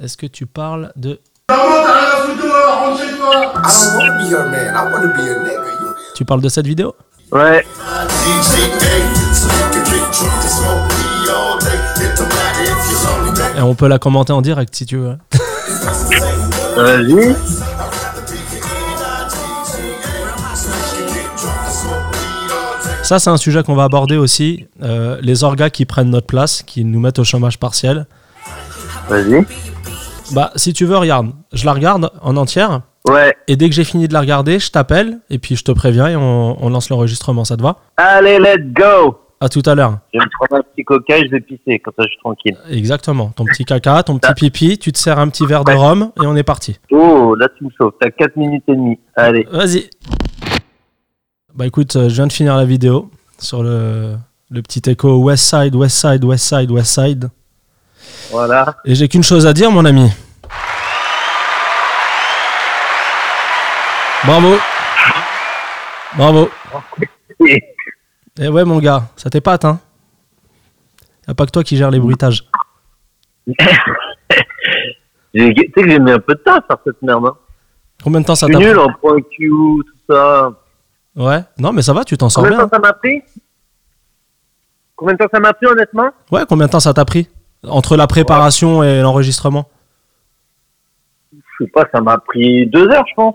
Est-ce que tu parles de. Tu parles de cette vidéo Ouais. Et on peut la commenter en direct si tu veux. Vas-y. Ça, c'est un sujet qu'on va aborder aussi. euh, les orgas qui prennent notre place, qui nous mettent au chômage partiel. Vas-y. Bah, si tu veux, regarde. Je la regarde en entière. Ouais. Et dès que j'ai fini de la regarder, je t'appelle. Et puis je te préviens et on, on lance l'enregistrement. Ça te va? Allez, let's go. À tout à l'heure. Je vais me prendre un petit coca et je vais pisser, comme ça je suis tranquille. Exactement. Ton petit caca, ton petit pipi, tu te sers un petit verre de rhum et on est parti. Oh, là tu me sauves. T'as 4 minutes et demie. Allez. Vas-y. Bah écoute, euh, je viens de finir la vidéo sur le, le petit écho West Side, West Side, West Side, West Side. Voilà. Et j'ai qu'une chose à dire, mon ami. Bravo. Bravo. Et ouais, mon gars, ça t'épate, hein y a pas que toi qui gère les bruitages. Tu sais que j'ai mis un peu de temps à faire cette merde. Hein. Combien de temps ça t'a pris nul en point Q, tout ça. Ouais. Non, mais ça va, tu t'en sors Combien de bien. temps ça m'a pris? Combien de temps ça m'a pris honnêtement? Ouais, combien de temps ça t'a pris? Entre la préparation et l'enregistrement Je sais pas, ça m'a pris deux heures, je pense.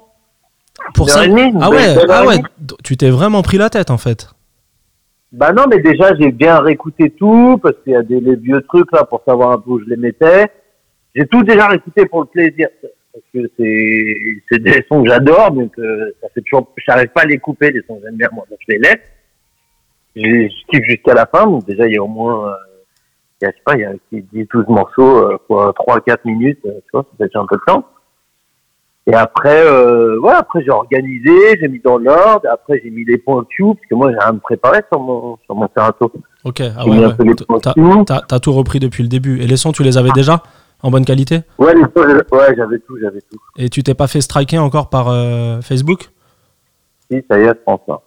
Pour ça demie, Ah ouais, ah ouais, tu t'es vraiment pris la tête en fait. Bah non, mais déjà, j'ai bien réécouté tout, parce qu'il y a des les vieux trucs là pour savoir un peu où je les mettais. J'ai tout déjà réécouté pour le plaisir, parce que c'est c'est des sons que j'adore, donc euh, ça fait toujours, j'arrive pas à les couper, les sons que j'aime bien, moi, donc je les laisse. Je, je kiffe jusqu'à la fin, donc déjà, il y a au moins, euh, il y a, je sais pas, il y a 10-12 morceaux, euh, quoi, 3-4 minutes, euh, tu vois, ça fait déjà un peu de temps. Et après, euh, ouais, après j'ai organisé, j'ai mis dans l'ordre, après j'ai mis les points Q, parce que moi j'ai rien à me préparer sur mon, sur mon Serato. Ok, ah ouais, T'as tout repris depuis le début. Et les sons, tu les avais déjà en bonne qualité? Ouais, les sons, ouais, j'avais tout, j'avais tout. Et tu t'es pas fait striker encore par euh, Facebook? Si, ça y est, je pense, là.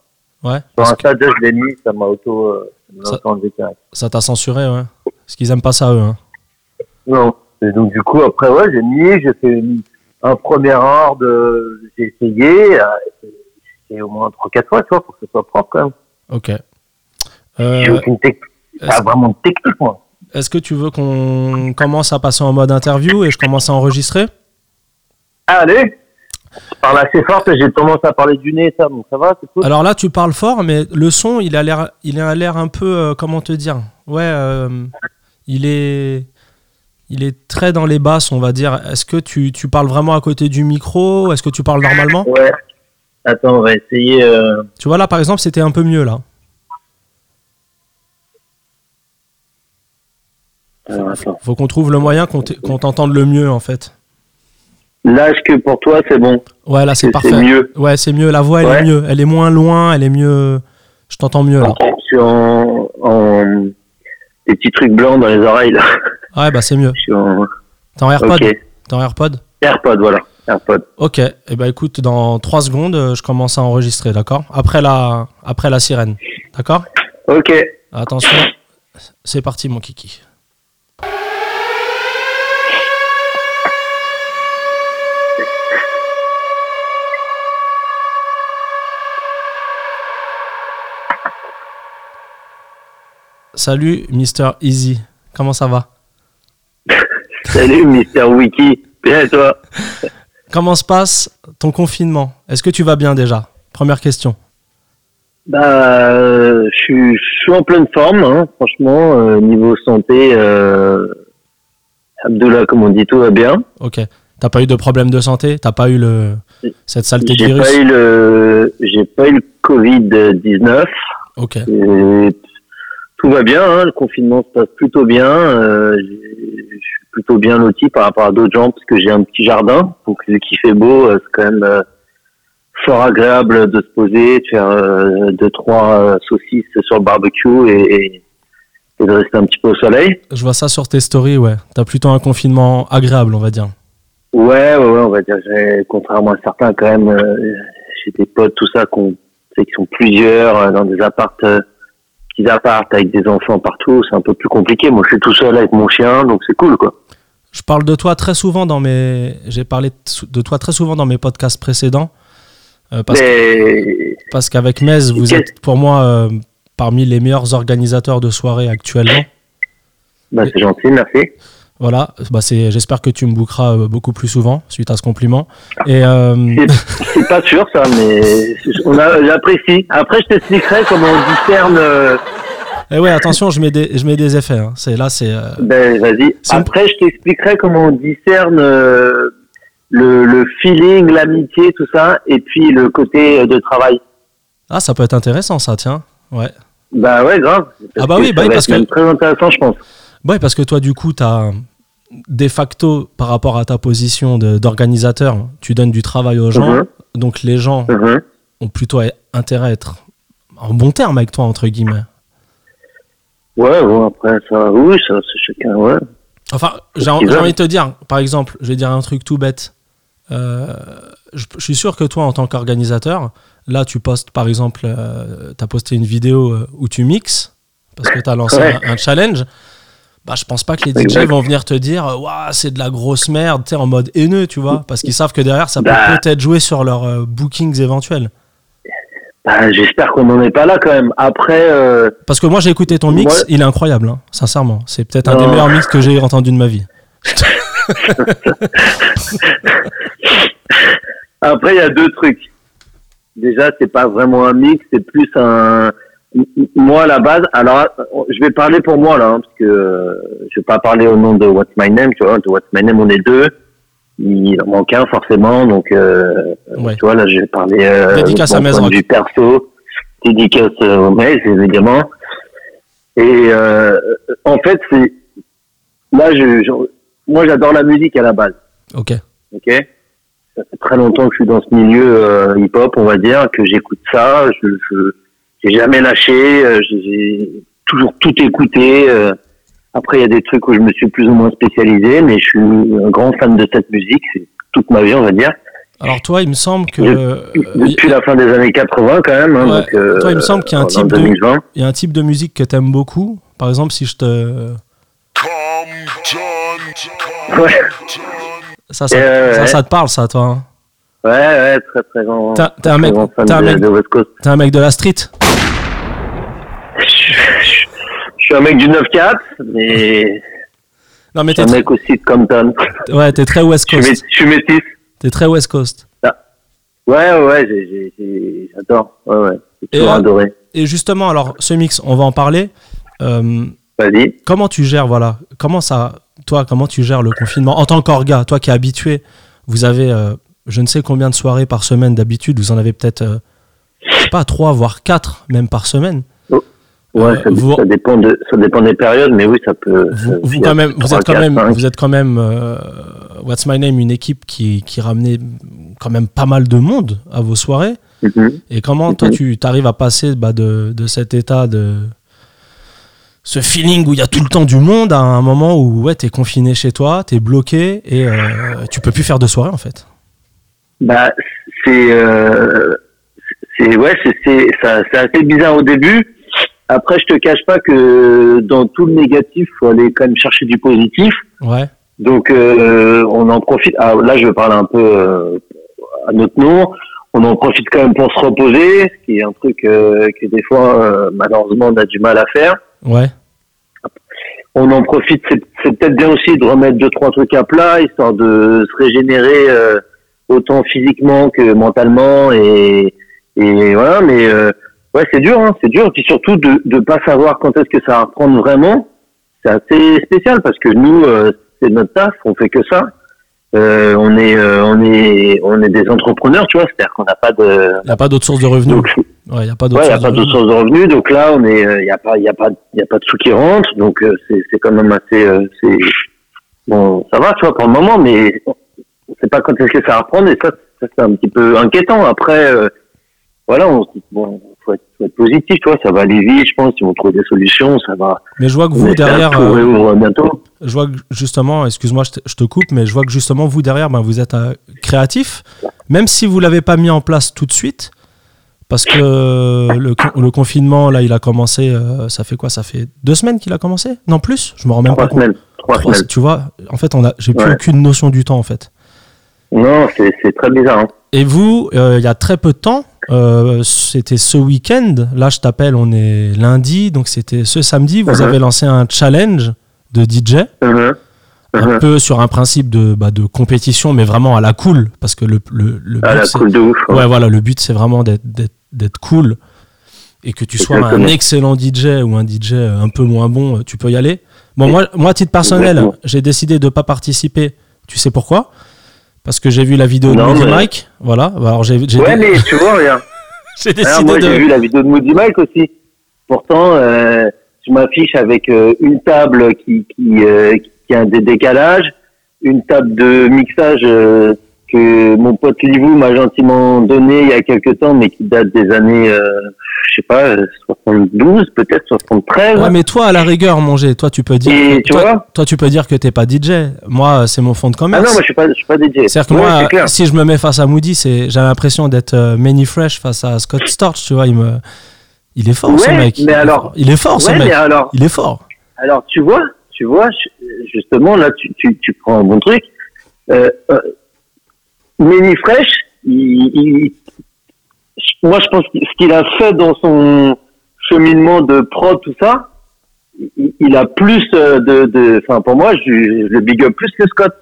Ouais. Sur un que je l'ai mis, ça m'a auto, euh, ça t'a censuré, ouais. Parce qu'ils aiment pas ça, eux. Hein. Non. Et donc, du coup, après, ouais, j'ai mis, j'ai fait une- un premier ordre, j'ai essayé, euh, et au moins 3-4 fois, tu vois, pour que ce soit propre, quand même. Ok. J'ai Euh, aucune technique, pas vraiment de technique, moi. Est-ce que tu veux qu'on commence à passer en mode interview et je commence à enregistrer? Allez! Je parle assez fort, j'ai tendance à parler du nez ça, donc ça va, c'est cool. Alors là, tu parles fort, mais le son, il a l'air, il a l'air un peu, euh, comment te dire? Ouais, euh, il est, il est très dans les basses, on va dire. Est-ce que tu, tu parles vraiment à côté du micro? Est-ce que tu parles normalement? Ouais. Attends, on va essayer. Euh... Tu vois là, par exemple, c'était un peu mieux là. alors, attends. Faut qu'on trouve le moyen qu'on t'entende le mieux en fait. Là, est-ce que pour toi, c'est bon Ouais, là c'est parfait. c'est mieux. Ouais, c'est mieux. La voix, elle est mieux. Elle est moins loin. Elle est mieux. Je t'entends mieux là. Je suis en, en. Des petits trucs blancs dans les oreilles, là. Ouais, bah c'est mieux. Je suis en. T'es en AirPod Ok. T'es en AirPod AirPod, voilà. AirPod. Ok. Et eh ben écoute, dans 3 secondes, euh, je commence à enregistrer, d'accord? Après la, après la sirène, d'accord? Ok. Attention, c'est parti mon kiki. Salut Mister Easy, comment ça va? Salut, Mister Wiki. Bien, et toi? Comment se passe ton confinement? Est-ce que tu vas bien déjà? Première question. Bah, euh, je suis, je suis en pleine forme, hein, franchement. euh, niveau santé, euh, Abdullah, comme on dit, tout va bien. Ok. T'as pas eu de problème de santé? T'as pas eu le cette saleté de J'ai virus? pas eu le, j'ai pas eu le Covid-19. Ok. Et tout va bien, hein, le confinement se passe plutôt bien. euh, je suis plutôt bien loti par rapport à d'autres gens parce que j'ai un petit jardin. Donc vu qu'il fait beau, euh, c'est quand même euh, fort agréable de se poser, de faire euh, deux trois euh, saucisses sur le barbecue et, et- et de rester un petit peu au soleil. Je vois ça sur tes stories, ouais. T'as plutôt un confinement agréable, on va dire. Ouais, ouais, ouais, on va dire. Contrairement à certains, quand même, euh, j'ai des potes, tout ça, qu'on, sais, qui sont plusieurs euh, dans des appartes, euh, petits appartes avec des enfants partout. C'est un peu plus compliqué. Moi, je suis tout seul avec mon chien, donc c'est cool, quoi. Je parle de toi très souvent dans mes. J'ai parlé de toi très souvent dans mes podcasts précédents. Euh, parce Mais parce qu'avec Mez, vous êtes pour moi euh, parmi les meilleurs organisateurs de soirées actuellement. bah, c'est gentil, merci. Voilà, bah c'est, j'espère que tu me bookeras euh, beaucoup plus souvent suite à ce compliment. Et euh, C'est pas sûr ça, mais on a- j'apprécie. Après, je t'expliquerai comment on discerne. euh, eh ouais, attention, je mets des, je mets des effets. hein. C'est là, c'est. euh, Ben, vas-y. Une- Après, je t'expliquerai comment on discerne euh, le, le feeling, l'amitié, tout ça, et puis le côté de travail. Ah, ça peut être intéressant, ça, tiens. Ouais. Bah ouais, grave. Ah bah oui, bah oui, parce que- très intéressant, je pense. Ouais, parce que toi, du coup, tu as de facto, par rapport à ta position d'organisateur, tu donnes du travail aux gens. Mhm. Donc les gens Mhm. ont plutôt intérêt à être en bon terme avec toi, entre guillemets. Ouais, bon, après, ça, oui, ça, c'est chacun, ouais. Enfin, j'ai envie de te dire, par exemple, je vais dire un truc tout bête. Euh, je, je suis sûr que toi, en tant qu'organisateur, là, tu postes, par exemple, tu as posté une vidéo euh, où tu mixes, parce que tu as lancé Ouais. un, un challenge. Bah, je pense pas que les DJ Exact. vont venir te dire, Ouah, c'est de la grosse merde, tu en mode haineux, tu vois, parce qu'ils savent que derrière, ça peut Bah. peut-être jouer sur leurs euh, bookings éventuels. Bah, j'espère qu'on n'en est pas là quand même. Après, euh, Parce que moi, j'ai écouté ton mix, Ouais. il est incroyable, hein, sincèrement. C'est peut-être un des meilleurs mix que j'ai entendu de ma vie. Après, il y a deux trucs. Déjà, c'est pas vraiment un mix, c'est plus un. Moi, à la base, alors, je vais parler pour moi là, hein, parce que euh, je vais pas parler au nom de What's My Name, tu vois. De What's My Name, on est deux. Il en manque un forcément, donc euh, Ouais. tu vois là, je vais parler euh, Dédicace à vue perso, dédicace euh, au Mez, évidemment. Et euh, en fait, c'est là, je, je- moi, j'adore la musique à la base. Ok. Ok. Ça fait très longtemps que je suis dans ce milieu euh, hip-hop, on va dire, que j'écoute ça. Je, je j'ai jamais lâché. euh, j'ai- toujours tout écouté. euh. Après, il y a des trucs où je me suis plus ou moins spécialisé, mais je suis un grand fan de cette musique. C'est toute ma vie, on va dire. Alors toi, il me semble que... Je- euh, Depuis la fin des années 80, quand même. hein, Ouais. donc, euh, Toi, il me semble qu'il y a un type de- 2020. Il y a un type de musique que t'aimes beaucoup. Par exemple, si je te. Ouais, Ça, ça, Euh, ça, ouais. ça te parle, ça, toi. hein? Ouais, ouais, très très grand. T'es un mec-. T'es un mec de la street? Je, je- je suis un mec du 9-4, mais Non, mais je t'es un mec aussi de Compton. ouais, t'es très West Je suis, Coast. mé- je suis métis. T'es très West Coast. Ouais, ouais, ouais, j'adore. Ouais, ouais. J'ai toujours euh, adoré. Et justement, alors, ce mix, on va en parler. Euh, Vas-y. comment tu gères, voilà, comment ça, toi, comment tu gères le confinement? En tant qu'orga, toi qui es habitué, vous avez, euh, je ne sais combien de soirées par semaine d'habitude, vous en avez peut-être, je sais pas, trois voire quatre même par semaine. Ouais, Euh, ça, vous- ça dépend de, ça dépend des périodes, mais oui, ça peut. Vous, ça- vous quand même, êtes quand même, vous êtes quand même, euh, What's My Name, une équipe qui, qui ramenait quand même pas mal de monde à vos soirées. Mhm. Et comment toi Mhm. tu arrives à passer bah, de, de cet état de ce feeling où il y a tout le temps du monde à un moment où ouais t'es confiné chez toi, t'es bloqué et euh, tu peux plus faire de soirée en fait? Bah, c'est, euh, ouais, c'est assez bizarre au début. Après, je te cache pas que dans tout le négatif, faut aller quand même chercher du positif. Ouais. Donc, euh, on en profite. Ah, là, je vais parler un peu euh, à notre nom. On en profite quand même pour se reposer, ce qui est un truc euh, que des fois, euh, malheureusement, on a du mal à faire. Ouais. On en profite. C'est, c'est peut-être bien aussi de remettre deux trois trucs à plat, histoire de se régénérer euh, autant physiquement que mentalement. Et, et voilà. Mais euh, ouais, c'est dur. Hein, c'est dur. Et puis surtout de de pas savoir quand est-ce que ça va reprendre vraiment. C'est assez spécial parce que nous, euh, c'est notre taf. On fait que ça. Euh, on est, euh, on est, on est des entrepreneurs, tu vois. C'est-à-dire qu'on n'a pas de. Il n'y a pas d'autre source de revenus. Donc, Ouais, il n'y a pas d'autre Ouais, n'y source de revenus. source de revenus, donc là, on est, il y a pas, il y a pas, il y a pas de sous qui rentrent, donc c'est, c'est quand même assez, c'est, bon, ça va, tu vois, pour le moment, mais on sait pas quand est-ce que ça va reprendre, et ça, ça c'est un petit peu inquiétant. Après, voilà, on se dit, bon, faut être, faut être positif, tu vois, ça va aller vite, je pense, ils vont trouver des solutions, ça va. Mais je vois que vous derrière, tout euh, bientôt. je vois que justement, excuse-moi, je te, je te coupe, mais je vois que justement vous derrière, ben, vous êtes euh, créatif, même si vous l'avez pas mis en place tout de suite, parce que le, le confinement là, il a commencé. euh, ça fait quoi? Ça fait deux semaines qu'il a commencé? Non plus? Je me rends même Trois pas compte. semaines. trois trois- semaines. tu vois, en fait, on a, j'ai plus Ouais. aucune notion du temps en fait. Non, c'est c'est très bizarre. hein. Et vous, euh, il y a très peu de temps, euh, c'était ce week-end. Là, je t'appelle, on est lundi, donc c'était ce samedi. Vous Mhm. avez lancé un challenge de DJ, Mhm. un Mhm. peu sur un principe de, bah, de compétition, mais vraiment à la cool, parce que le, le, le Ah, but, la c'est- cool de ouf. hein. Ouais, voilà, le but c'est vraiment d'être- cool et que tu sois un excellent DJ ou un DJ un peu moins bon, tu peux y aller. Bon, moi, moi à titre personnel, j'ai décidé de ne pas participer. Tu sais pourquoi? Parce que j'ai vu la vidéo Non, de Moody mais- Mike. Voilà, alors j'ai Ouais, mais tu vois, regarde. j'ai Alors, décidé moi, j'ai vu la vidéo de Moody Mike aussi. Pourtant, euh, je m'affiche avec euh, une table qui, qui, euh, qui a des décalages, une table de mixage que mon pote Livou m'a gentiment donné il y a quelques temps, mais qui date des années, euh, je sais pas, euh, 72, peut-être 73. Ouais, mais toi, à la rigueur, manger, toi, tu peux dire. Et que- tu toi, vois toi, tu peux dire que t'es pas DJ. Moi, c'est mon fond de Ah commerce. non, moi je suis pas, je suis pas DJ. C'est-à-dire que Ouais, moi, clair. si je me mets face à Moody, c'est, j'ai l'impression d'être euh, Manny Fresh face à Scott Storch, tu vois. Il, me, il est fort, ce mec. mais alors- il est fort, ce Ouais, mec. mais alors, Il est fort. Alors, tu vois, tu vois, justement, là, tu, tu, tu prends un bon truc. Euh, Manny Fresh, il, il- moi, je pense que ce qu'il a fait dans son cheminement de prod, tout ça, il, a plus euh, de, enfin, pour moi, je, le big up plus que Scott.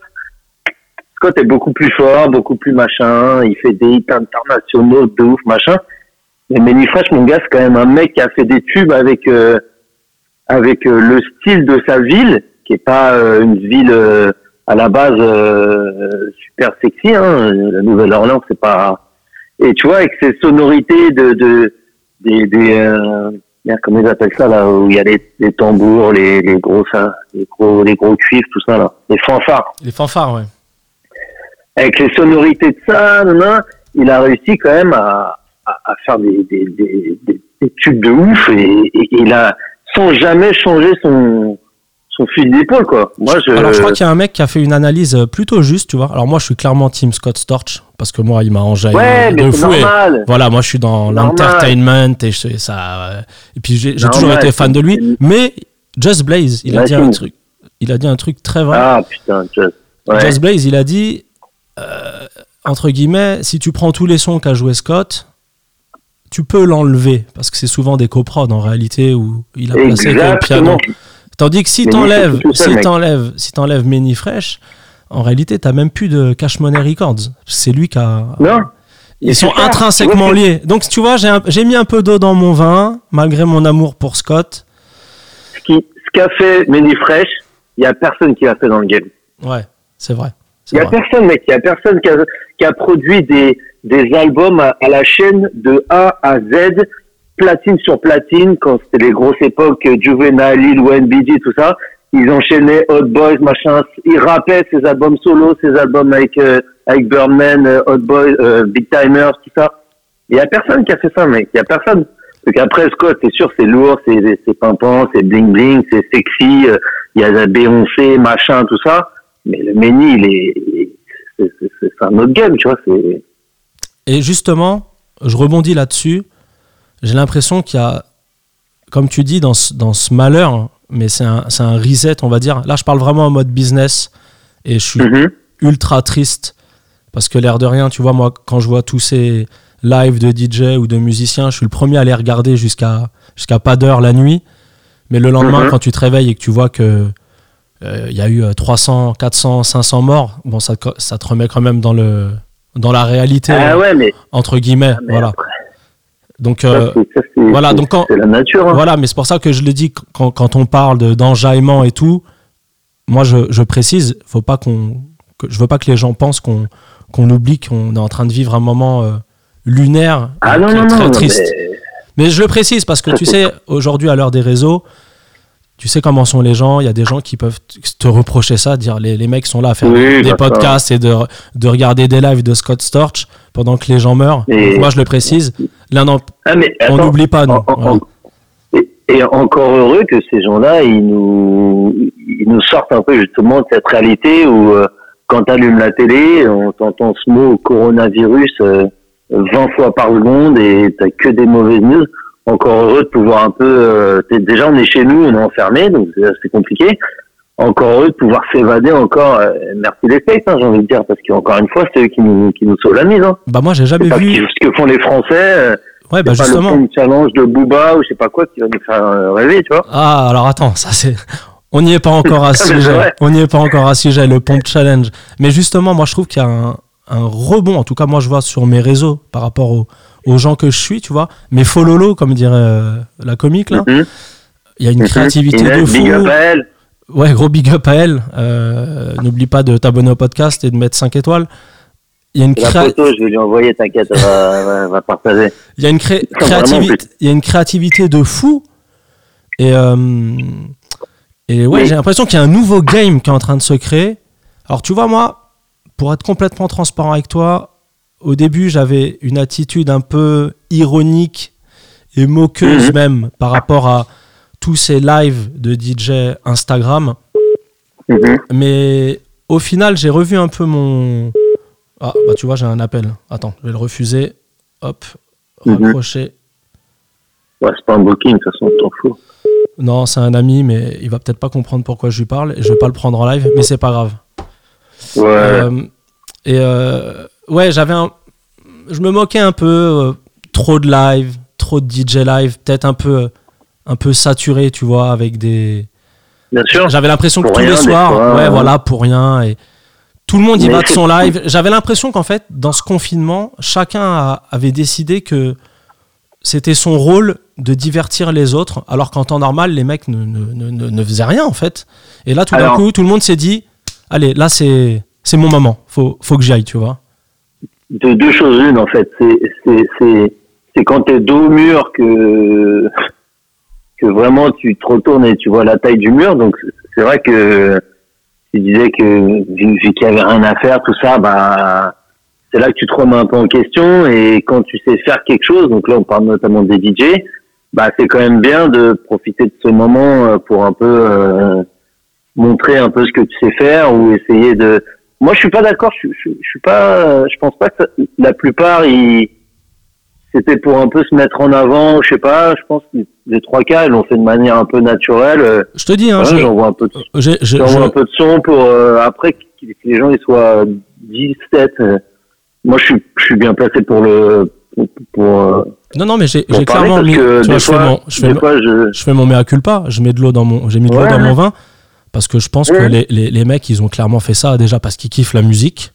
Scott est beaucoup plus fort, beaucoup plus machin, il fait des hits internationaux de ouf, machin. Mais Manny Fresh, mon gars, c'est quand même un mec qui a fait des tubes avec, euh, avec euh, le style de sa ville, qui est pas euh, une ville à la base euh, super sexy. Hein. La Nouvelle-Orléans, c'est pas. Et tu vois, avec ses sonorités de, de des, des euh, comment ils appellent ça là, où il y a les, les tambours, les, les gros ça, les gros les gros cuivres, tout ça là, les fanfares. Les fanfares, ouais. Avec les sonorités de ça, nan, nan, il a réussi quand même à, à, à faire des, des, des, des, des tubes de ouf et, et- et il a sans jamais changer son son fil d'épaule quoi. Moi je Alors, je crois qu'il y a un mec qui a fait une analyse euh, plutôt juste, tu vois. Alors, moi, je suis clairement team Scott Storch, parce que moi, il m'a enjaillé ouais de mais fou. et-. Voilà, moi, je suis dans l'entertainment et je- ça. euh, Et puis, j'ai toujours été fan de lui. Mais Just Blaze, il a dit un truc. Il a dit un truc très vrai. Ah putain, just, ouais. Just Blaze, il a dit, euh, entre guillemets, si tu prends tous les sons qu'a joué Scott, tu peux l'enlever, parce que c'est souvent des coprods en réalité où il a placé que le piano. Tandis que si t'enlèves, si t'enlèves, si t'enlèves Fresh, en réalité, t'as même plus de Cash Money Records. C'est lui qui a. Non. Ils sont ça. intrinsèquement liés. Donc, tu vois, j'ai mis un peu d'eau dans mon vin, malgré mon amour pour Scott. Ce qu'a fait Fresh, il y a personne qui l'a fait dans le game. Ouais, c'est vrai. Il C'est y a vrai. personne, mec. Il y a personne qui a, qui a produit des, des albums à, à la chaîne de A à Z, platine sur platine, quand c'était les grosses époques euh, Juvenile, Lil Wayne, tout ça. Ils enchaînaient Hot Boys, machin. Ils rappaient ses albums solo, ses albums avec, euh, avec Birdman, euh, Hot Boys, euh, Big Timers, tout ça. Il y a personne qui a fait ça, mec. Il y a personne. Donc après, Scott, c'est sûr, c'est lourd, c'est, c'est pimpant, c'est bling bling, c'est sexy. euh, Il y a la Beyoncé, machin, tout ça. Mais le Méni, il est, c'est, c'est, c'est un autre game, tu vois. C'est, Et justement, je rebondis là-dessus. J'ai l'impression qu'il y a, comme tu dis, dans ce, dans ce malheur, mais c'est un, reset, on va dire. Là, je parle vraiment en mode business et je suis Mhm. ultra triste parce que l'air de rien, tu vois, moi, quand je vois tous ces lives de DJ ou de musiciens, je suis le premier à les regarder jusqu'à jusqu'à pas d'heure la nuit. Mais le lendemain, Mhm. quand tu te réveilles et que tu vois que euh, il y a eu euh, 300, 400, 500 morts, bon, ça, te- ça te remet quand même dans le dans la réalité Ah ouais, mais, entre guillemets. ah, mais voilà. après, Donc euh, ça, voilà, donc quand- la nature. Hein. voilà, mais c'est pour ça que je le dis quand, quand on parle de- d'enjaillement et tout. Moi, je, je précise, faut pas qu'on, je veux pas que les gens pensent qu'on qu'on oublie qu'on est en train de vivre un moment euh, lunaire Ah non, non, très non, triste. mais- Mais je le précise parce que tu sais, aujourd'hui, à l'heure des réseaux, tu sais comment sont les gens. Il y a des gens qui peuvent te reprocher ça, dire les, les mecs sont là à faire Oui, des podcasts et de, de regarder des lives de Scott Storch pendant que les gens meurent. Et- moi, je le précise. L'un n'en- Ah, mais on n'oublie pas, Voilà. et, et encore heureux que ces gens-là, ils nous, ils nous sortent un peu justement de cette réalité où euh, quand tu allumes la télé, on t'entend ce mot coronavirus euh, 20 fois par seconde et t'as que des mauvaises news. Encore heureux de pouvoir un peu. euh, déjà, on est chez nous, on est enfermé, donc c'est c'est compliqué. Encore heureux de pouvoir s'évader encore. euh, merci les States, hein, j'ai envie de dire, parce qu'encore une fois, c'est eux qui nous, qui nous sauvent la mise. Hein. Bah moi j'ai jamais vu. qui- ce que font les Français. euh, Ouais, bah c'est pas justement. le challenge de Booba ou je sais pas quoi qui va nous faire euh, rêver, tu vois. Ah, alors attends, ça c'est. On n'y est pas encore à c'est sujet. On n'y est pas encore à sujet, le Pomp Challenge. Mais justement, moi je trouve qu'il y a un, un rebond, en tout cas moi je vois sur mes réseaux par rapport aux, aux gens que je suis, tu vois. Mes follow comme dirait euh, la comique là. Mhm. Il y a une Mhm. créativité Inès, de fou. Ouais, gros big up à elle. Euh, N'oublie pas de t'abonner au podcast et de mettre 5 étoiles. Il y a une, La créa- photo, je vais lui envoyer, t'inquiète, elle va, partager. il y a une cré- créativité, il y a une créativité de fou. Et, euh, et ouais, Oui. j'ai l'impression qu'il y a un nouveau game qui est en train de se créer. Alors tu vois, moi, pour être complètement transparent avec toi, au début, j'avais une attitude un peu ironique et moqueuse Mhm. même par rapport à tous ces lives de DJ Instagram. Mhm. Mais au final, j'ai revu un peu mon. Ah, bah tu vois, j'ai un appel. Attends, je vais le refuser. Hop, raccrocher. Ouais, c'est pas un booking, de toute façon, t'en fous. Non, c'est un ami, mais il va peut-être pas comprendre pourquoi je lui parle et je vais pas le prendre en live, mais c'est pas grave. Ouais. Euh, et euh, ouais, j'avais un. Je me moquais un peu. euh, trop de live, trop de DJ live, peut-être un peu, un peu saturé, tu vois, avec des. Bien sûr. J'avais l'impression que tous rien, les soirs, fois, ouais, ouais. voilà, pour rien. Et tout le monde y va de son live. J'avais l'impression qu'en fait, dans ce confinement, chacun a- avait décidé que c'était son rôle de divertir les autres, alors qu'en temps normal, les mecs ne, ne, ne, ne- ne faisaient rien, en fait. Et là, tout d'un coup, tout le monde s'est dit Allez, là, c'est c'est mon moment. Faut, faut que j'y aille, tu vois. de deux choses une en fait c'est c'est c'est c'est quand t'es dos au mur que que vraiment tu te retournes et tu vois la taille du mur donc c'est vrai que tu disais que vu, vu qu'il y avait rien à faire tout ça bah c'est là que tu te remets un peu en question et quand tu sais faire quelque chose donc là on parle notamment des DJ bah c'est quand même bien de profiter de ce moment euh, pour un peu euh, montrer un peu ce que tu sais faire ou essayer de moi, je suis pas d'accord. Je, je, suis pas. Je pense pas que la plupart, ils, c'était pour un peu se mettre en avant. Je sais pas. Je pense que les trois cas, ils l'ont fait de manière un peu naturelle. Euh, Je te dis, hein, J'envoie un peu, de, j'ai- je- j'envoie je- un peu de son pour euh, après que, les gens ils soient 17. euh, moi, je suis, je suis bien placé pour le pour, pour, euh, non, non, mais j'ai clairement mis. que tu vois, des je fais mon, je fais des mon- fois, je, je fais mon mea culpa, je mets de l'eau dans mon, j'ai mis de l'eau dans mon vin parce que je pense que les, les, les mecs ils ont clairement fait ça déjà parce qu'ils kiffent la musique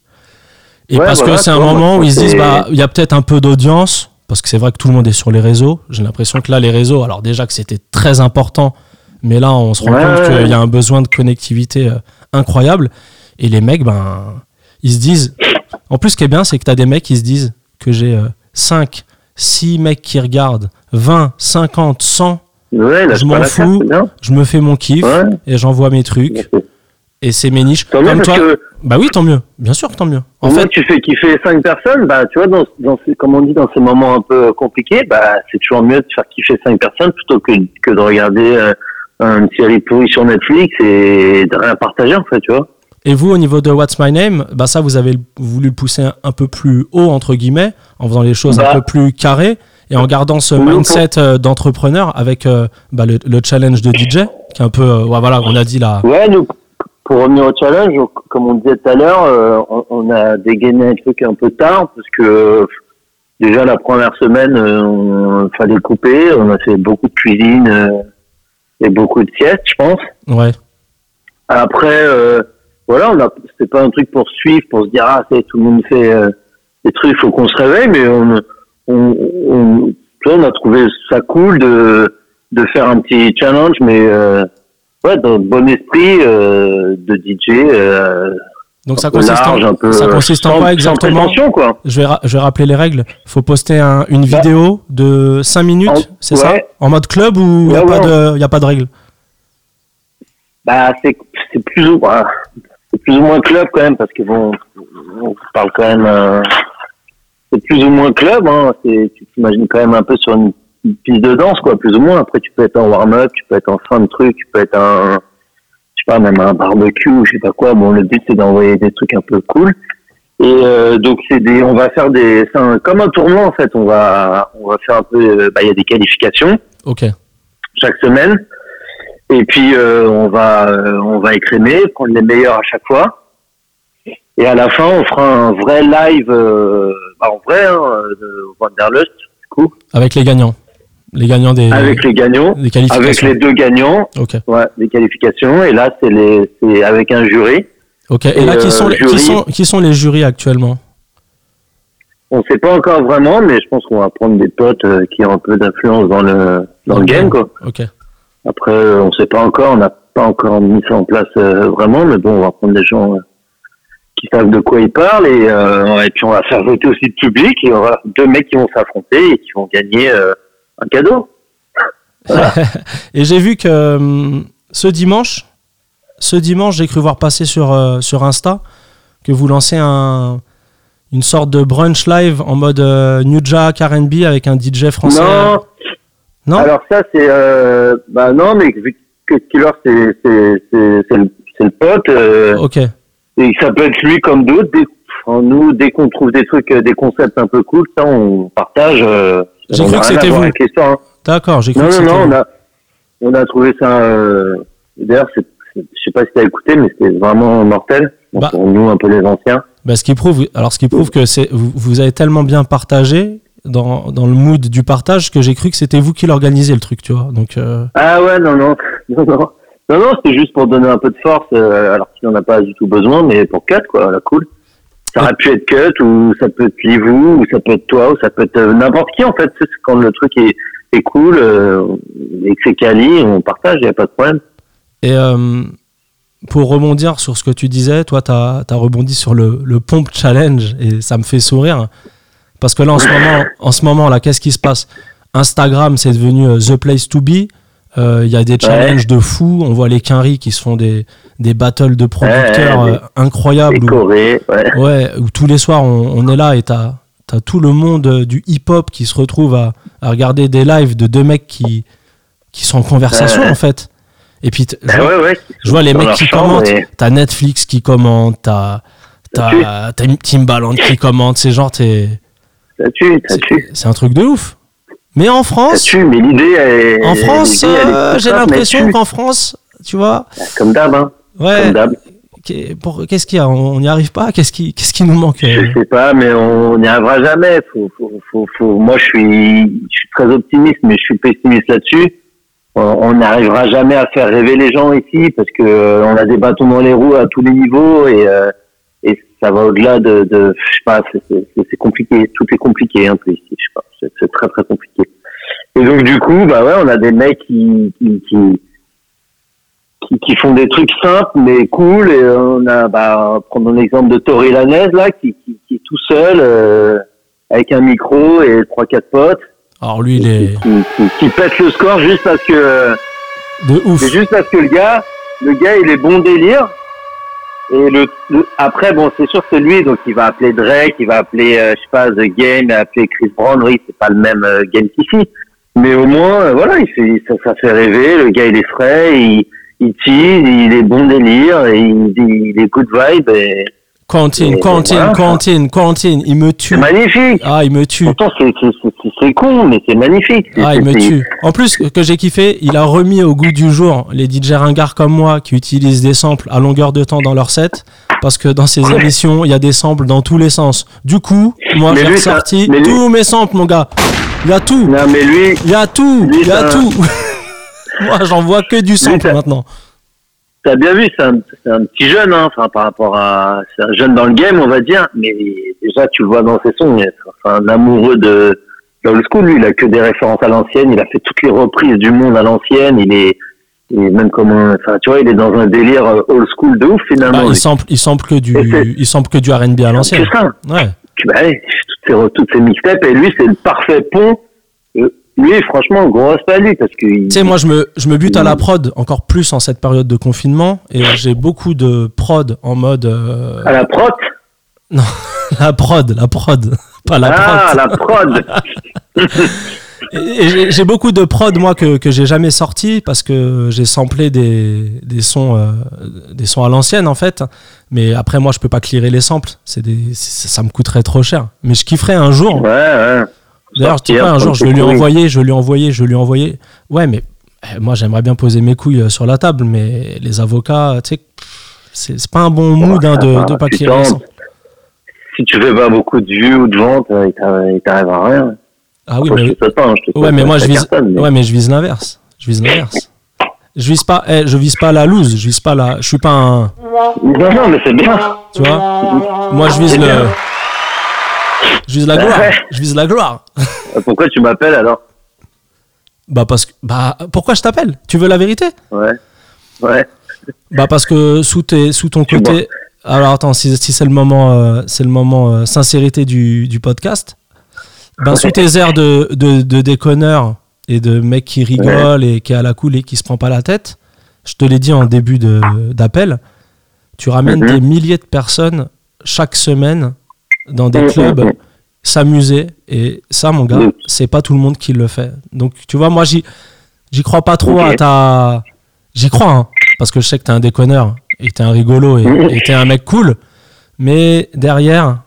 et Ouais, parce voilà, que c'est un moment où ils se disent bah il y a peut-être un peu d'audience parce que c'est vrai que tout le monde est sur les réseaux. J'ai l'impression que là les réseaux, alors déjà que c'était très important, mais là on se rend Ouais, compte ouais, qu'il y a un besoin de connectivité euh, incroyable et les mecs ben ils se disent. En plus ce qui est bien c'est que t'as des mecs qui se disent que j'ai 5, 6 mecs qui regardent, 20, 50, 100 ouais, là, je m'en fous. je me fais mon kiff et j'envoie mes trucs et c'est mes niches. Tant mieux toi, que bah oui, tant mieux. Bien sûr tant mieux. En fait, tu fais kiffer cinq personnes, bah, tu vois, dans, dans ces, comme on dit, dans ces moments un peu compliqués, bah, c'est toujours mieux de faire kiffer cinq personnes plutôt que, que de regarder euh, une série pourrie sur Netflix et de rien partager, en fait, tu vois. et vous, au niveau de What's My Name, bah ça, vous avez voulu le pousser un, peu plus haut, entre guillemets, en faisant les choses un Bah. peu plus carrées et en gardant ce mindset euh, d'entrepreneur avec euh, bah, le, le challenge de DJ, qui est un peu, euh, ouais, voilà, on a dit là. Ouais, nous, pour revenir au challenge, comme on disait tout à l'heure, euh, on, on a dégainé un truc un peu tard parce que euh, déjà la première semaine, euh, on fallait couper, on a fait beaucoup de cuisine euh, et beaucoup de siestes, je pense. Ouais, Après, euh, voilà, c'était pas un truc pour suivre, pour se dire ah c'est tout le monde fait euh, des trucs, faut qu'on se réveille, mais on, on, on, on a trouvé ça cool de de faire un petit challenge, mais euh, ouais, dans le bon esprit euh, de DJ. Euh, donc ça consiste, large, en, peu, ça consiste en quoi exactement quoi. je vais, ra- je vais rappeler les règles. faut poster un- une Bah. vidéo de 5 minutes, c'est ça? En mode club ou il n'y a, Ouais, pas de- y a pas de règles? Bah c'est plus ou moins c'est plus ou moins club quand même parce que bon on parle quand même euh, c'est plus ou moins club hein c'est tu t'imagines quand même un peu sur une, une piste de danse quoi plus ou moins après tu peux être en warm-up tu peux être en fin de truc tu peux être un je sais pas même un barbecue ou je sais pas quoi bon le but c'est d'envoyer des trucs un peu cool et euh, donc c'est des on va faire des c'est un- comme un tournoi en fait on va on va faire un peu euh, bah il y a des qualifications Ok. chaque semaine. Et puis euh, on va euh, on va écrémer, prendre les meilleurs à chaque fois. Et à la fin, on fera un vrai live, bah, en vrai, hein, de Wanderlust, du coup, Avec les gagnants. Les gagnants des, avec les gagnants, des qualifications. avec les deux gagnants, Ok. ouais, des qualifications. Et là, c'est les, c'est avec un jury. Ok. Et, Et, là, qui euh, sont, les, qui, sont, qui sont les jurys actuellement? On sait pas encore vraiment, mais je pense qu'on va prendre des potes euh, qui ont un peu d'influence dans le dans le game, quoi. Ok. Après, euh, on sait pas encore, on n'a pas encore mis ça en place euh, vraiment, mais bon, on va prendre des gens euh, qui savent de quoi ils parlent et, euh, et puis on va faire voter aussi le public et on va deux mecs qui vont s'affronter et qui vont gagner euh, un cadeau. Et j'ai vu que hum, ce dimanche, ce dimanche, j'ai cru voir passer sur, euh, sur Insta que vous lancez un, une sorte de brunch live en mode euh, New Jack R&B avec un DJ français. Non, Non alors ça c'est euh, bah non, mais vu que Killer c'est c'est c'est c'est le, c'est le pote euh, Ok. et ça peut être lui comme d'autres. Nous, dès qu'on trouve des trucs, euh, des concepts un peu cool, ça on partage. J'ai cru que c'était vous. hein. D'accord, j'ai cru Non, que non, c'était non, vous. on a, on a trouvé ça. Euh, D'ailleurs, je sais pas si t'as écouté, mais c'était vraiment mortel. Donc, Bah. pour nous, un peu les anciens. Bah, ce qui prouve, alors ce qui prouve que c'est, vous, vous avez tellement bien partagé dans, dans le mood du partage que j'ai cru que c'était vous qui l'organisiez le truc, tu vois. Donc, euh, Ah ouais, non, non, non, non, non, non c'était juste pour donner un peu de force, euh, alors qu'il n'en a pas du tout besoin, mais pour Cut, quoi, la cool. Ça aurait pu être Cut, ou ça peut être Livou, ou ça peut être toi, ou ça peut être euh, n'importe qui, en fait. Quand le truc est, cool, euh, et que c'est quali, on partage, il n'y a pas de problème. Et euh, pour rebondir sur ce que tu disais, toi, tu as, rebondi sur le, le Pomp Challenge et ça me fait sourire. Parce que là, en ce moment, en ce moment là, qu'est-ce qui se passe? Instagram, c'est devenu The Place to Be. Euh, Il y a des challenges de fous. On voit les Quinry qui se font des, des battles de producteurs Ouais, euh, incroyables. où- Décoré, ouais. Où tous les soirs on, on est là et t'as as tout le monde euh, du hip-hop qui se retrouve à, à regarder des lives de deux mecs qui, qui sont en conversation en fait. Et puis je, Ah vois, ouais, ouais. je vois les Dans mecs qui commentent, et- t'as Netflix qui commente, t'as Timbaland qui commente, c'est genre t'es c'est un truc de ouf. Mais en France, tue, mais l'idée est. en France, euh, j'ai l'impression qu'en France, tu vois, Comme d'hab, hein. ouais, qu'est-ce qu'il y a? On n'y arrive pas? Qu'est-ce qui, qu'est-ce qui nous manque euh? Je sais pas, mais on n'y arrivera jamais. Faut, faut, faut, faut- Moi, je suis, je suis très optimiste, mais je suis pessimiste là-dessus. On n'arrivera jamais à faire rêver les gens ici parce que euh, on a des bâtons dans les roues à tous les niveaux et, euh, ça va au-delà de, de, je sais pas, c'est- compliqué. Tout est compliqué un peu ici. Je sais pas, c'est très très compliqué. Et donc du coup, bah ouais, on a des mecs qui, qui, qui qui, font des trucs simples mais cool et on a bah prenons l'exemple de Tori Lanez là qui, qui, qui est tout seul euh, avec un micro et trois quatre potes Alors lui, il est qui, pète le score juste parce que euh, de ouf. c'est juste parce que le gars le gars il est bon délire et le, le- après bon c'est sûr que lui donc il va appeler Drake il va appeler euh, je sais pas The Game il va appeler Chris Brown oui c'est pas le même euh, game qu'ici. Mais au moins euh, voilà il fait ça, ça fait rêver le gars il est frais il il tease, il est bon délire, il, il est good vibe, et Quentin, Quentin. Quentin, Quentin, il me tue. c'est magnifique. Ah, il me tue. Pourtant, c'est, con, mais c'est magnifique. Ah, il me tue. En plus, que j'ai kiffé, il a remis au goût du jour les DJ ringards comme moi qui utilisent des samples à longueur de temps dans leur set. Parce que dans ces émissions, il y a des samples dans tous les sens. Du coup, moi, j'ai lui- tous mes samples, mon gars. Il y a tout. Non, mais lui, Il y a tout. Il y a tout. moi, j'en vois que du sample maintenant. T'as bien vu, c'est un, c'est un petit jeune, hein, enfin, par rapport à, c'est un jeune dans le game, on va dire, mais déjà, tu le vois dans ses sons, c'est un amoureux de, l'old school, lui, il a que des références à l'ancienne, il a fait toutes les reprises du monde à l'ancienne, il est, il est même comme un, enfin, tu vois, il est dans un délire euh, old school de ouf, finalement. Bah, il sample, il sample que du, il sample que du R&B à l'ancienne. C'est ça. Ouais. Bah, ouais, toutes ces, toutes ces mixtapes, et lui, c'est le parfait pont. Lui, franchement, gros respect à lui, parce que. Tu sais, moi, je me, je me bute à la prod encore plus en cette période de confinement. Et j'ai beaucoup de prod en mode. euh, À la prot. la prod, la prod. Pas la ah, prod. la prod. Et, j'ai- beaucoup de prod, moi, que, que j'ai jamais sorti parce que j'ai samplé des, des, sons, euh, des sons à l'ancienne, en fait. Mais après, moi, je peux pas clearer les samples. C'est des, c'est- ça me coûterait trop cher. Mais je kifferais un jour. ouais, ouais. D'ailleurs, tu sais Sortir, quoi, un jour, je lui couilles. envoyer, je lui envoyer, je vais lui envoyer. Ouais, mais Eh, moi, j'aimerais bien poser mes couilles euh, sur la table, mais les avocats, tu sais, c'est pas un bon mood hein, de, de pas y ait tentes. Si tu fais pas beaucoup de vues ou de ventes, euh, il t'arrive à rien. Ah oui, mais, je te pas, hein, je te ouais, mais pas moi, je vise, mais- ouais, mais je vise l'inverse. Je vise l'inverse. Je vise pas, eh, je vise pas la loose. Je vise pas la. Je suis pas un. Non, non, mais c'est bien. Tu vois? Moi, je vise le. bien. Je vise la gloire. Je vise la gloire. Pourquoi tu m'appelles alors Bah parce que. Bah pourquoi je t'appelle? Tu veux la vérité? Ouais. Ouais. Bah parce que sous tes, sous ton côté. Alors attends, si, si c'est le moment, euh, c'est le moment euh, sincérité du, du podcast. Ben sous tes airs de, de, de déconneur et de mec qui rigole et qui est à la cool et qui se prend pas la tête, je te l'ai dit en début d'appel, tu ramènes Mhm. des milliers de personnes chaque semaine dans des Mhm, clubs mhm. s'amuser et ça mon gars, c'est pas tout le monde qui le fait. Donc tu vois, moi j'y j'y crois pas trop à ta j'y crois hein, parce que je sais que t'es un déconneur et t'es un rigolo et et t'es un mec cool, mais derrière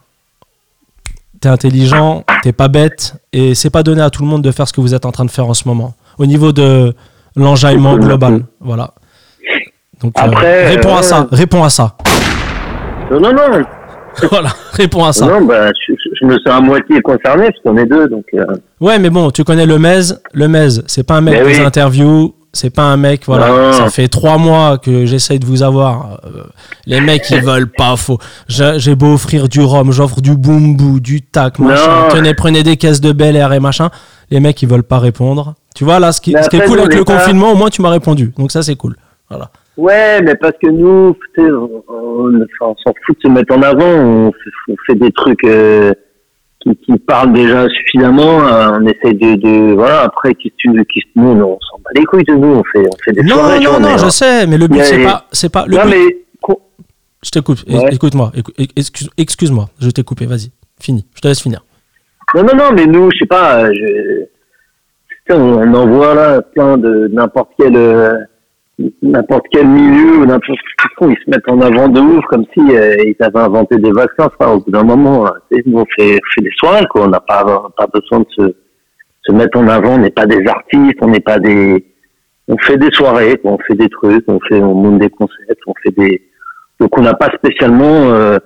t'es intelligent, t'es pas bête et c'est pas donné à tout le monde de faire ce que vous êtes en train de faire en ce moment au niveau de l'enjaillement global. Voilà. Donc euh, Après, réponds à euh, ça, réponds à ça. Non, non, non. voilà, réponds à ça. Non, bah, je, me sens à moitié concerné parce qu'on est deux, donc. euh, Ouais, mais bon, tu connais le Mez? Le Mez, c'est pas un mec Mais des oui. interviews. C'est pas un mec, voilà. Non. Ça fait trois mois que j'essaye de vous avoir. Euh, les mecs, ils veulent pas. Faut. J'ai beau offrir du rhum, j'offre du boumbou, du tac, machin. Non. Tenez, prenez des caisses de Bel Air et machin. Les mecs, ils veulent pas rendre. Tu vois, là, ce qui, Mais ce qui est cool avec le pas- confinement, au moins, tu m'as répondu. Donc, ça, c'est cool. Voilà. Ouais, mais parce que nous, on, on- s'en fout de se mettre en avant. On fait, on fait des trucs euh, qui, qui parlent déjà suffisamment. euh, on essaie de, de voilà. Après, qui tu, qui nous, on s'en bat les couilles de nous. On fait, on fait des Non, soirées. non, non, est- je sais, mais le but, c'est pas, c'est pas, le Non, but- mais Je t'écoute. Ouais. Écoute-moi. écou- excuse- Excuse-moi. Je t'ai coupé. Vas-y. Fini. Je te laisse finir. Non, non, non, mais nous, je sais pas, euh, je... Putain, on en voit là plein de n'importe quel euh, n'importe quel milieu ou n'importe ce qu'ils font, ils se mettent en avant de ouf comme si euh, ils avaient inventé des vaccins. Enfin, au bout d'un moment, euh, nous on fait, on fait des soirées, quoi. On n'a pas, pas besoin de se, se mettre en avant. On n'est pas des artistes, on n'est pas des, on fait des soirées, quoi. on fait des trucs, on fait, on monte des concepts, on fait des, donc on n'a pas spécialement. euh,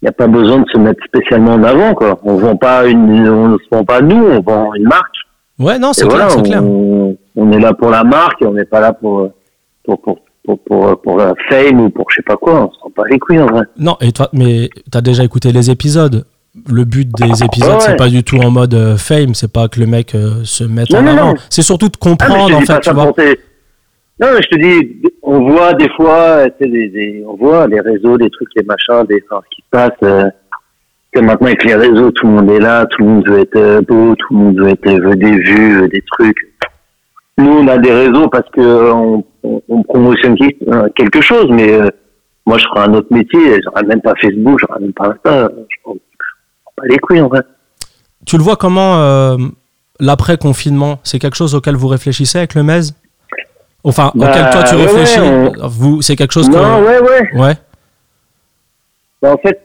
il n'y a pas besoin de se mettre spécialement en avant, quoi. On vend pas une, on ne se vend pas nous, on vend une marque. Ouais, non, c'est clair, voilà, c'est clair. on, on est là pour la marque et on n'est pas là pour, pour, pour, pour, pour, pour la fame ou pour je sais pas quoi. On se rend pas les couilles, en vrai. Non, et toi, mais t'as déjà écouté les épisodes. Le but des épisodes, Ouais, ouais. c'est pas du tout en mode euh, fame, c'est pas que le mec euh, se mette Non, en non, avant. non. C'est surtout de Ah, comprendre, en fait, tu vois. Non, mais je te dis, on voit des fois, tu sais, des, des- on voit les réseaux, des trucs, les machins, des, enfin, ce qui se passe. Euh, que maintenant avec les réseaux, tout le monde est là, tout le monde veut être euh, beau, tout le monde veut être veut des vues, veut des trucs. Nous, on a des réseaux parce que euh, on, on, on promotionne euh, quelque chose, mais euh, moi, je ferais un autre métier, j'aurais même pas Facebook, j'aurais même pas Insta, je prends pas les couilles en vrai. Tu le vois comment euh, l'après-confinement? C'est quelque chose auquel vous réfléchissez avec le MES Enfin, Bah, auquel toi tu ouais, réfléchis? ouais, vous, C'est quelque chose que. Non, ouais, ouais. Ouais. Ben, en fait,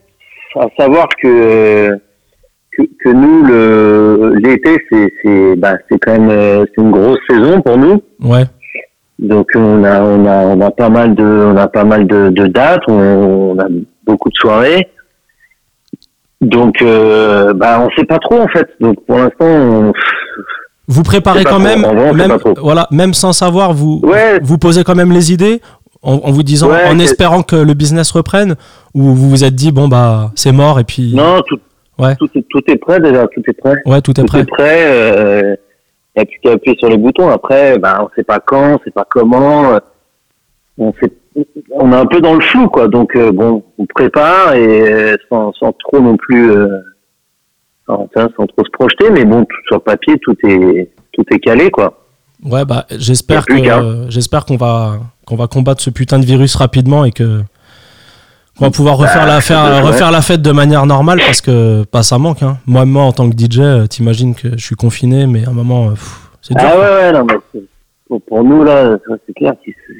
à savoir que que, que nous le l'été c'est c'est bah, c'est quand même euh, c'est une grosse saison pour nous. Ouais. Donc on a on a on a pas mal de on a pas mal de, de dates, on, on a beaucoup de soirées. Donc euh, bah on sait pas trop en fait. Donc pour l'instant on- Vous préparez quand trop. même, même, voilà, même sans savoir, vous, Ouais. vous posez quand même les idées en, en vous disant, Ouais, en c'est- espérant que le business reprenne, ou vous vous êtes dit, bon, bah, c'est mort et puis. non tout Ouais. tout, est- tout est prêt déjà, tout est prêt. Ouais, tout est tout prêt. est prêt. Euh, il n'y a plus qu'à appuyer sur les boutons. Après, ben, on sait pas quand, on sait pas comment. euh, On, sait, on est un peu dans le flou, quoi. Donc, euh, bon, on prépare et euh, sans, sans trop non plus, euh, sans, sans trop se projeter. Mais bon, tout sur papier, tout est, tout est calé, quoi. Ouais, bah, j'espère qu'on va, qu'on va combattre ce putain de virus rapidement et que, qu'on va pouvoir refaire Bah, la, faire, refaire la fête de manière normale parce que, pas ça manque, hein. Moi, moi, en tant que DJ, euh, t'imagines que je suis confiné, mais à un moment, euh, c'est dur. Ah ouais, ouais, non, mais pour, pour nous, là, c'est clair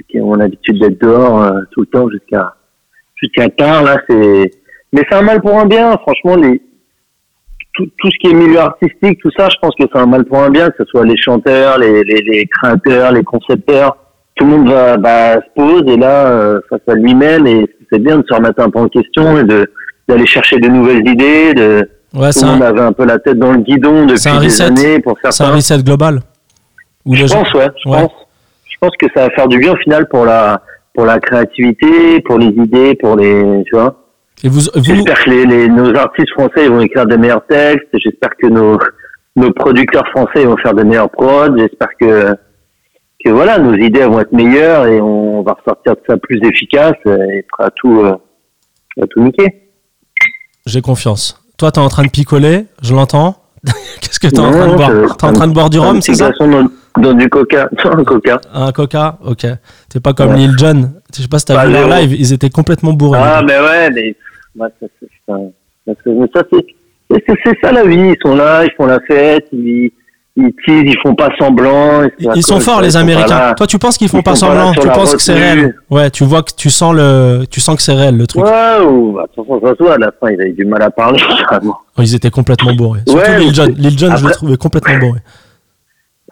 qui ont l'habitude d'être dehors euh, tout le temps jusqu'à jusqu'à tard, là, c'est... Mais c'est un mal pour un bien, franchement, les... tout, tout ce qui est milieu artistique, tout ça, je pense que c'est un mal pour un bien, que ce soit les chanteurs, les, les, les créateurs, les concepteurs. Tout le monde va, bah, se pose et là, euh, face à lui-même, et c'est bien de se remettre un peu en question et de d'aller chercher de nouvelles idées. De, Ouais, tout le monde un, avait un peu la tête dans le guidon depuis un des années pour c'est un reset global. Je gens- pense, ouais, je Ouais. pense. Je pense que ça va faire du bien au final pour la pour la créativité, pour les idées, pour les, tu vois. Et vous, vous, J'espère que les, les, nos artistes français ils vont écrire de meilleurs textes. J'espère que nos, nos producteurs français vont faire de meilleurs prods. J'espère que, que voilà, nos idées vont être meilleures et on va ressortir de ça plus efficace et à tout, euh, à tout niquer. j'ai confiance. Toi, t'es en train de picoler, je l'entends. Qu'est-ce que t'es en Non, train de boire T'es en train de boire du rhum, c'est ça dans, dans du coca. Un coca. Un coca Ok. T'es pas comme Ouais. Lil Jon. Je sais pas si t'as Pas vu leur live, ils étaient complètement bourrés. Ah, mais ouais, mais, ouais, ça, c'est, ça, ça, c'est- mais ça, c'est la vie. Ils sont là, ils font la fête, ils, ils teasent, ils font pas semblant. Ils, sont forts, les Américains. Toi, tu penses qu'ils font pas semblant Tu penses que c'est réel Ouais, tu vois que tu sens le, tu sens que c'est réel le truc. Ouais, ou, bah, de ça se voit, à la fin, ils avaient du mal à parler. Oh, Ils étaient complètement bourrés. Surtout Lil Jon. Lil Jon, je le après- trouvais complètement bourré.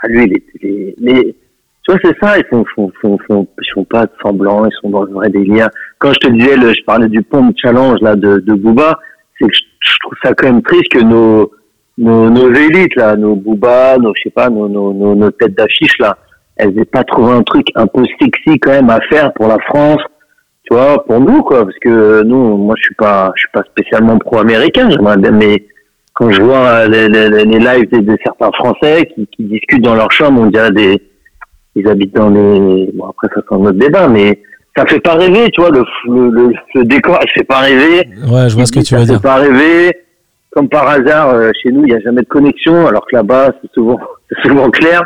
Bah, lui, est- mais, tu vois, c'est ça, ils font, font, font, font, ils font pas de semblant, ils sont dans le vrai délire. Quand je te disais, je parlais du pont challenge, là, de, de Booba, c'est que je trouve ça quand même triste que nos, nos, nos élites, là, nos Booba, nos, je sais pas, nos, nos, nos, nos têtes d'affiche, là, elles aient pas trouvé un truc un peu sexy quand même à faire pour la France, tu vois, pour nous, quoi, parce que nous, moi, je suis pas, je suis pas spécialement pro-américain, mais quand je vois les, les, les lives de, de certains Français qui, qui discutent dans leur chambre, on dirait des, ils habitent dans les, bon après ça c'est un autre débat, mais ça fait pas rêver, tu vois, le, le, le, le décor, il fait pas rêver. Ouais, je vois ce que tu ça veux fait dire. pas rêver. Comme par hasard, euh, chez nous, il n'y a jamais de connexion, alors que là-bas, c'est souvent, c'est souvent clair.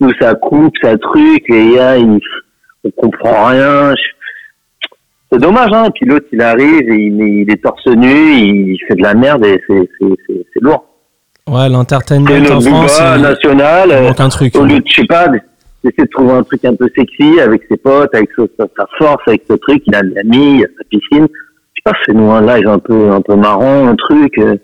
Nous, ça coupe, ça truc, les gars, ils, on comprend rien. Je- C'est dommage, hein. Puis l'autre, il arrive, et il, il est torse nu, il fait de la merde et c'est, c'est, c'est, c'est lourd. Ouais, l'entertainment en France, national. il manque un truc. au lieu de, je sais pas, d'essayer de trouver un truc un peu sexy avec ses potes, avec sa, force, avec ce truc, il a de l'ami, il a sa piscine. Je sais pas, fais-nous un live un peu, un peu marrant, un truc, euh,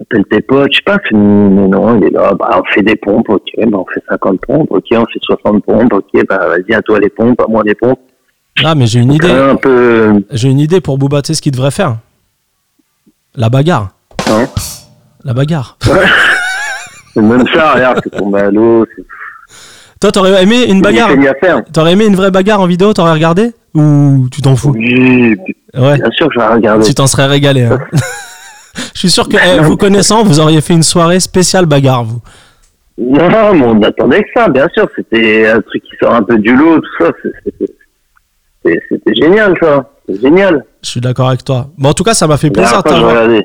appelle tes potes, je sais pas, mais non, il est là, bah, on fait des pompes, ok, bah, on fait 50 pompes, ok, on fait 60 pompes, ok, bah, vas-y, à toi les pompes, à moi les pompes. Ah, mais j'ai une idée. Un peu, J'ai une idée pour Booba, tu sais ce qu'il devrait faire? La bagarre. Hein? La bagarre. c'est même ça, regarde, c'est tombé à l'eau, Toi, t'aurais aimé une bagarre. T'aurais aimé une vraie bagarre en vidéo T'aurais regardé? Ou tu t'en fous? Oui, Ouais, bien sûr que je vais regarder. tu t'en serais régalé. hein. Je suis sûr que, eh, vous connaissant, vous auriez fait une soirée spéciale bagarre, vous. Non, mais on attendait que ça, bien sûr. C'était un truc qui sort un peu du lot, tout ça. C'était génial, ça. C'est génial. Je suis d'accord avec toi. Bon, en tout cas, ça m'a fait La plaisir.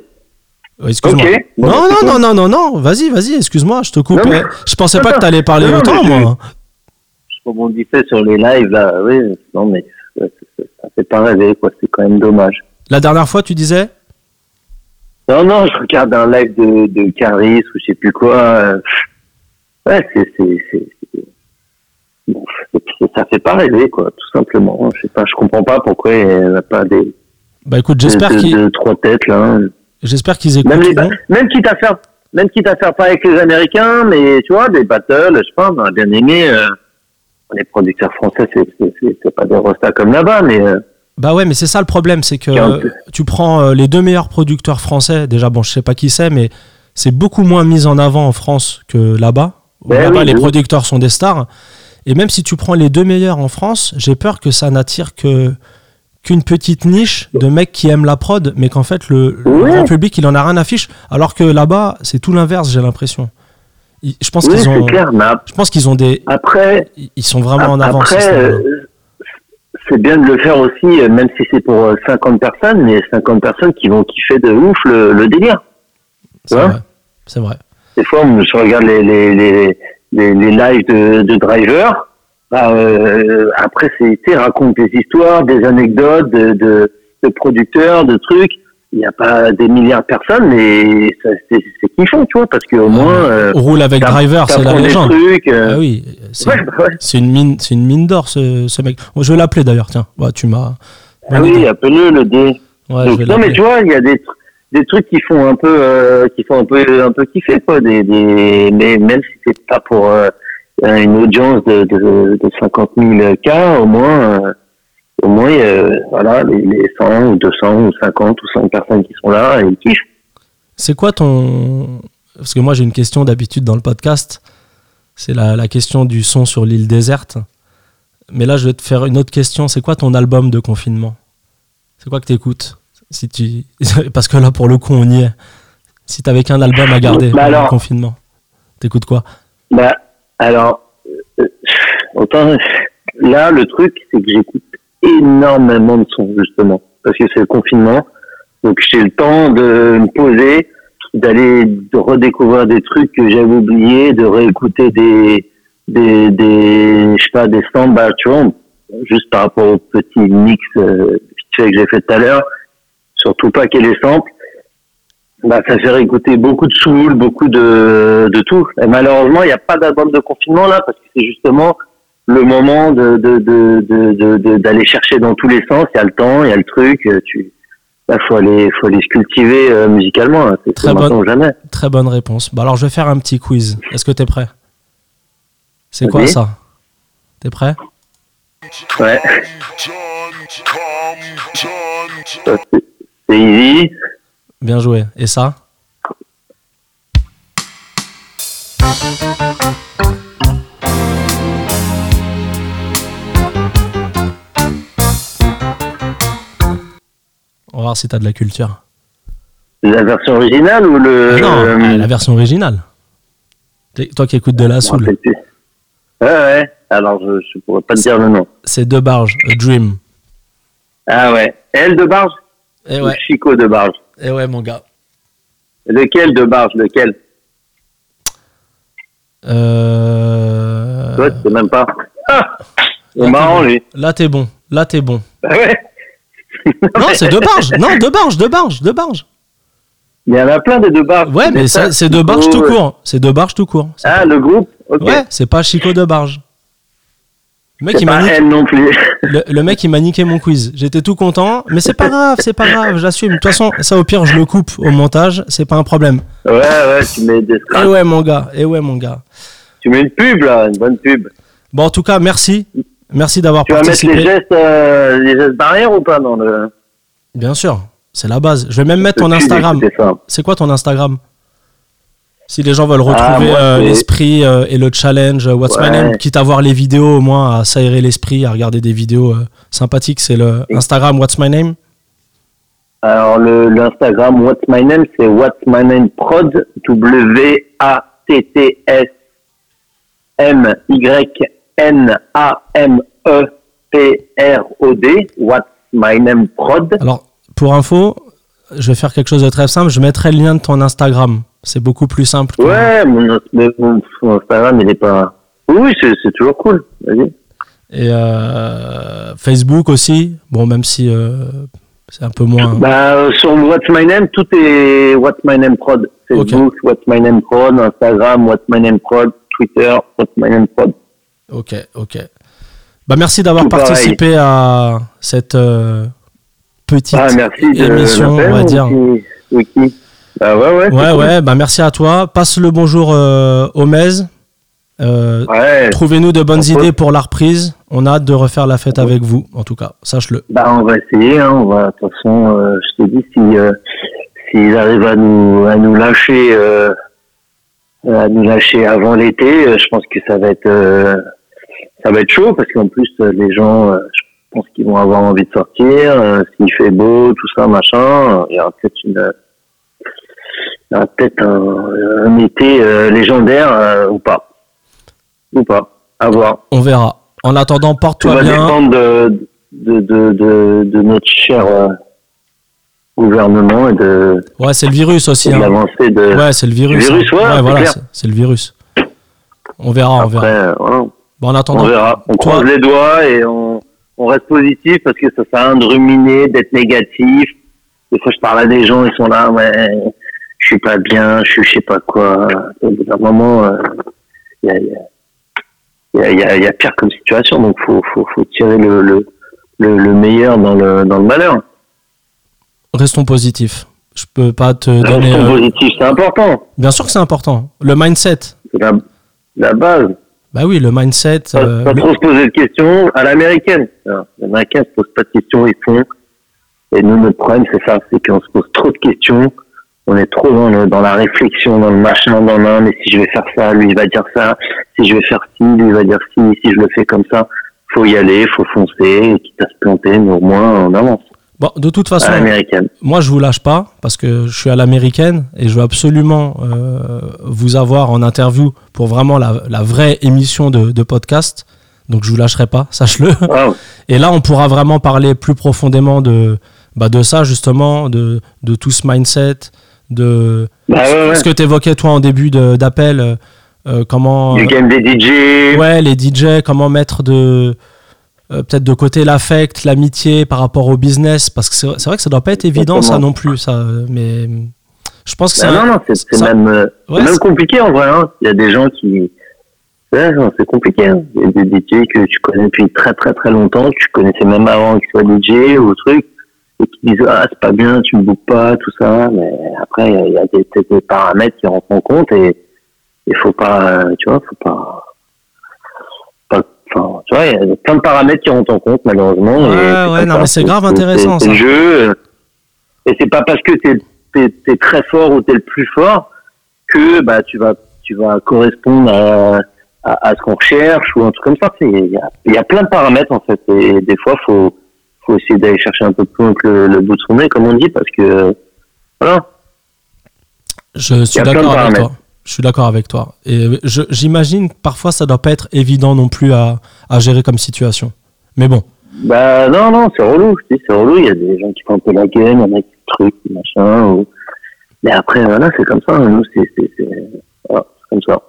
Oh, Excuse-moi. Bon, non, non, non, non, non, non. Vas-y, vas-y, excuse-moi, je te coupe. Non, mais- Eh, Je pensais pas que t'allais parler Non, autant, moi. Je rebondissais sur les lives, là. Oui, non, mais ça fait pas rêver, quoi. C'est quand même dommage. La dernière fois, tu disais Non, non, je regarde un live de, de Caris ou je sais plus quoi. euh, Ouais, c'est, c'est, c'est, ça fait pas rêver, quoi, tout simplement. Je sais pas, je comprends pas pourquoi il n'y a pas des, Bah écoute, j'espère de- qu'ils trois têtes, là. j'espère qu'ils Même, les, écouteront. même quitte à faire, même quitte à faire pas avec les Américains, mais tu vois, des battles, je sais pas, on aurait bien aimé. euh, les producteurs français, c'est, c'est, c'est, c'est pas des rostas comme là-bas, mais euh, Bah ouais, mais c'est ça le problème, c'est que tu prends euh, les deux meilleurs producteurs français. Déjà, bon, je sais pas qui c'est, mais c'est beaucoup moins mis en avant en France que là-bas. Ben Là-bas, oui, les oui. producteurs sont des stars. Et même si tu prends les deux meilleurs en France, j'ai peur que ça n'attire que qu'une petite niche de mecs qui aiment la prod, mais qu'en fait le, le grand public il en a rien à fiche. Alors que là-bas, c'est tout l'inverse, j'ai l'impression. Je pense qu'ils ont, clair. Mais ap- je pense qu'ils ont des, après, ils sont vraiment en avance. après, c'est bien de le faire aussi, euh, même si c'est pour euh, 50 personnes, mais 50 personnes qui vont kiffer de ouf le, le délire. c'est vois vrai. C'est vrai. Des fois, je regarde les, les, les, les, les lives de, de driver. Bah, euh, après, c'est, raconte des histoires, des anecdotes de, de, de producteurs, de trucs. Il n'y a pas des milliards de personnes, mais ça, c'est, kiffant, tu vois, parce qu'au moins, euh, Roule avec Driver, c'est la légende. trucs. euh, Ah oui, c'est ouais, bah ouais. c'est une mine, c'est une mine d'or ce, ce mec. Bon, je vais l'appeler d'ailleurs. Tiens, Ouais, tu m'as. Ah oui, appelle-le, le. Ouais, Donc, non, mais tu vois, il y a des, des trucs qui font un peu, euh, qui font un peu, un peu kiffer, quoi. Des, des, mais même si c'est pas pour euh, une audience de, de, de 50 000 cas, au moins, euh, au moins, euh, voilà, les, les 100 ou 200 ou 50 ou 100 personnes qui sont là, ils kiffent. C'est quoi ton. Parce que moi, j'ai une question d'habitude dans le podcast. C'est la, la question du son sur l'île déserte. Mais là, je vais te faire une autre question. C'est quoi ton album de confinement? C'est quoi que tu écoutes si tu... Parce que là, pour le coup, on y est. Si t'avais qu'un album à garder Bah alors- le confinement, t'écoutes quoi? Bah, alors, euh, autant, là, le truc, c'est que j'écoute énormément de sons, justement, parce que c'est le confinement. Donc, j'ai le temps de me poser, d'aller de redécouvrir des trucs que j'avais oubliés, de réécouter des, des, des, je sais pas, des samples, bah, juste par rapport au petit mix euh, que j'ai fait tout à l'heure, surtout pas qu'il y ait les samples bah, ça fait réécouter beaucoup de soul, beaucoup de, de tout. Et malheureusement, il n'y a pas d'album de confinement là, parce que c'est justement le moment de, d'aller chercher dans tous les sens. Il y a le temps, il y a le truc. euh, Tu, là, faut aller, faut aller se cultiver euh, musicalement. hein. C'est Très bonne- jamais. Très bonne réponse. Bah alors, je vais faire un petit quiz. Est-ce que t'es prêt? C'est quoi ça? T'es prêt? Ouais. C'est easy. Bien joué. Et ça? Va voir si t'as de la culture. La version originale ou le. Ah non, euh, ah, la version originale. Toi qui écoutes de la me soul. Ouais, ouais. Alors, je, je pourrais pas te dire le nom. c'est deux barges, A Dream. Ah ouais. Elle de Barge? Et ou ouais, Chico de Barge? Et ouais, mon gars. Lequel de Barge? Lequel? Euh... Toi, tu sais même pas. Ah C'est marrant, bon. lui. Là, t'es bon. Là, t'es bon. Ah ouais? Non, c'est deux barges. Non, deux barges, deux barges, deux barges. Il y en a plein des deux barges. Ouais, mais c'est deux barges tout court. C'est deux barges tout court. Ah, le groupe Ok. Ouais, c'est pas Chico de barge. Le mec, il m'a pas niqué, elle non plus. le, le mec, il m'a niqué mon quiz. J'étais tout content, mais c'est pas grave, c'est pas grave, j'assume. De toute façon, ça au pire, je le coupe au montage, c'est pas un problème. ouais, ouais, tu mets des Et scraps. ouais, mon gars, et ouais, mon gars. Tu mets une pub, là, une bonne pub. Bon, en tout cas, merci. Merci d'avoir Tu vas mettre participé. les gestes, euh, les gestes barrières ou pas dans le. Bien sûr, c'est la base. Je vais même mettre ton Instagram. C'est quoi ton Instagram? Si les gens veulent Ah, retrouver euh, l'esprit euh, et le challenge What's My. Name, quitte à voir les vidéos au moins, à s'aérer l'esprit, à regarder des vidéos sympathiques, c'est le Instagram What's My Name. Alors, l'Instagram What's My Name, c'est What's My Name Prod, W-A-T-T-S-M-Y-N-A-M-E-P-R-O-D, What's My Name Prod. Alors, pour info, je vais faire quelque chose de très simple. Je mettrai le lien de ton Instagram. C'est beaucoup plus simple. Ouais, mon, mais mon- mon Instagram, il est pas. Oui, c'est toujours cool. Vas-y. Et euh, Facebook aussi. Bon, même si euh, c'est un peu moins. Bah, sur What's My Name, tout est What's My Name Prod. Facebook, What's My Name Prod, Instagram, What's My Name Prod, Twitter, What's My Name Prod. Ok, ok. Bah, merci d'avoir pareil. participé à cette euh, petite Ah, émission, on va dire. petit Wiki. Bah ouais, ouais. c'est Ouais, cool. ouais, bah merci à toi. Passe le bonjour euh, au Mez. Euh, Ouais, Trouvez-nous de bonnes idées pour la reprise. On a hâte de refaire la fête avec vous, en tout cas. Sache-le. bah on va essayer, hein, on va, de toute façon, euh, je te dis, si, s'ils arrivent à nous, à nous lâcher, à nous lâcher avant l'été, je pense que ça va être, ça va être chaud, parce qu'en plus, euh, les gens, euh, je pense qu'ils vont avoir envie de sortir, euh, s'il fait beau, tout ça, machin, il y aura peut-être une, il y aura peut-être un, un été légendaire, ou pas. Ou pas. À voir. On verra. En attendant, porte-toi va bien. dépendre de, de, de, de, de notre cher gouvernement et de, Ouais, c'est le virus aussi. hein. l'avancée de. Ouais, c'est le virus. Le virus, hein. ouais, c'est voilà, c'est- le virus. On verra, on verra. voilà, Bon, en attendant, on verra. On toi- croise les doigts et on, on reste positif parce que ça sert à rien de ruminer, d'être négatif. Des fois, je parle à des gens, ils sont là, ouais, je suis pas bien, je suis je sais pas quoi. Au bout d'un moment, euh, il y, a, il y, a, y, a, y a- y a pire comme situation, donc faut, faut, faut tirer le, le, le, le meilleur dans le, dans le malheur. restons positifs. Je peux pas te donner. gestion euh, positive, c'est important. Bien sûr que c'est important. Le mindset. C'est la, la base. Bah oui, le mindset. Pas, euh, pas trop se poser de questions à l'américaine. Les Américains se posent pas de questions, ils font. Et nous, notre problème, c'est ça, c'est qu'on se pose trop de questions. On est trop dans, le- dans la réflexion, dans le machin, dans le mais si je vais faire ça, lui, il va dire ça. Si je vais faire ci, lui, il va dire ci. Si je le fais comme ça, faut y aller, faut foncer, et quitte à se planter, mais au moins, on avance. Bon, de toute façon, moi je vous lâche pas parce que je suis à l'américaine et je veux absolument euh, vous avoir en interview pour vraiment la, la vraie émission de, de podcast. Donc je vous lâcherai pas, sache-le. Et là, on pourra vraiment parler plus profondément de, bah, de ça justement, de, de tout ce mindset, de bah ouais, ouais. ce que tu évoquais toi en début d'appel, euh, euh, comment Du game des DJ. ouais les DJ, comment mettre de euh, peut-être de côté l'affect, l'amitié par rapport au business, parce que c'est vrai que ça doit pas être évident ça non plus, ça. euh, Mais je pense que c'est non, non, c'est même, euh, Ouais, même compliqué en vrai. Hein. Il y a des gens qui. Ouais, c'est compliqué. Hein. Il y a des DJ que tu connais depuis très très très longtemps, que tu connaissais même avant qu'ils soient DJ ou truc, et qui disent Ah, c'est pas bien, tu me bookes pas, tout ça. Mais après, il y a- il y a des, peut-être des paramètres qui rentrent en compte et il faut pas, tu vois, faut pas. Enfin, tu vois, il y a plein de paramètres qui rentrent en compte malheureusement. Ouais, et ouais, non, mais c'est grave intéressant, C'est ça. le jeu. euh, Et c'est pas parce que t'es es, très fort ou t'es le plus fort que bah tu vas tu vas correspondre à, à, à ce qu'on recherche ou un truc comme ça. Il y a, il y a plein de paramètres en fait et des fois faut faut essayer d'aller chercher un peu plus loin que le, le bout de son nez comme on dit parce que voilà. je suis il y a plein de d'accord avec paramètres. toi. Je suis d'accord avec toi. Et j'imagine que parfois ça doit pas être évident non plus à, à gérer comme situation. Mais bon, Bah non non c'est relou. C'est relou. Il y a des gens qui font un peu la gueule, il y en a qui truc machin. Ou... Mais après voilà c'est comme ça. Nous c'est voilà, comme ça.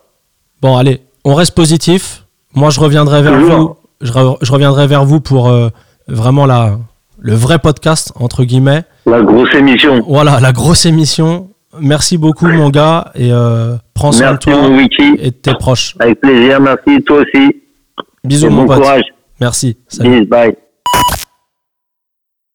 bon, allez, on reste positif. Moi, je reviendrai vers vous. Je, re- je reviendrai vers vous pour euh, vraiment la, le vrai podcast entre guillemets. La grosse émission. Voilà, la grosse émission. Merci beaucoup, mon gars, et euh, prends soin de toi wiki. et de tes proches. Avec plaisir, merci. Toi aussi. Bisous, Et mon bon pote. courage. Merci. Salut. Peace, bye.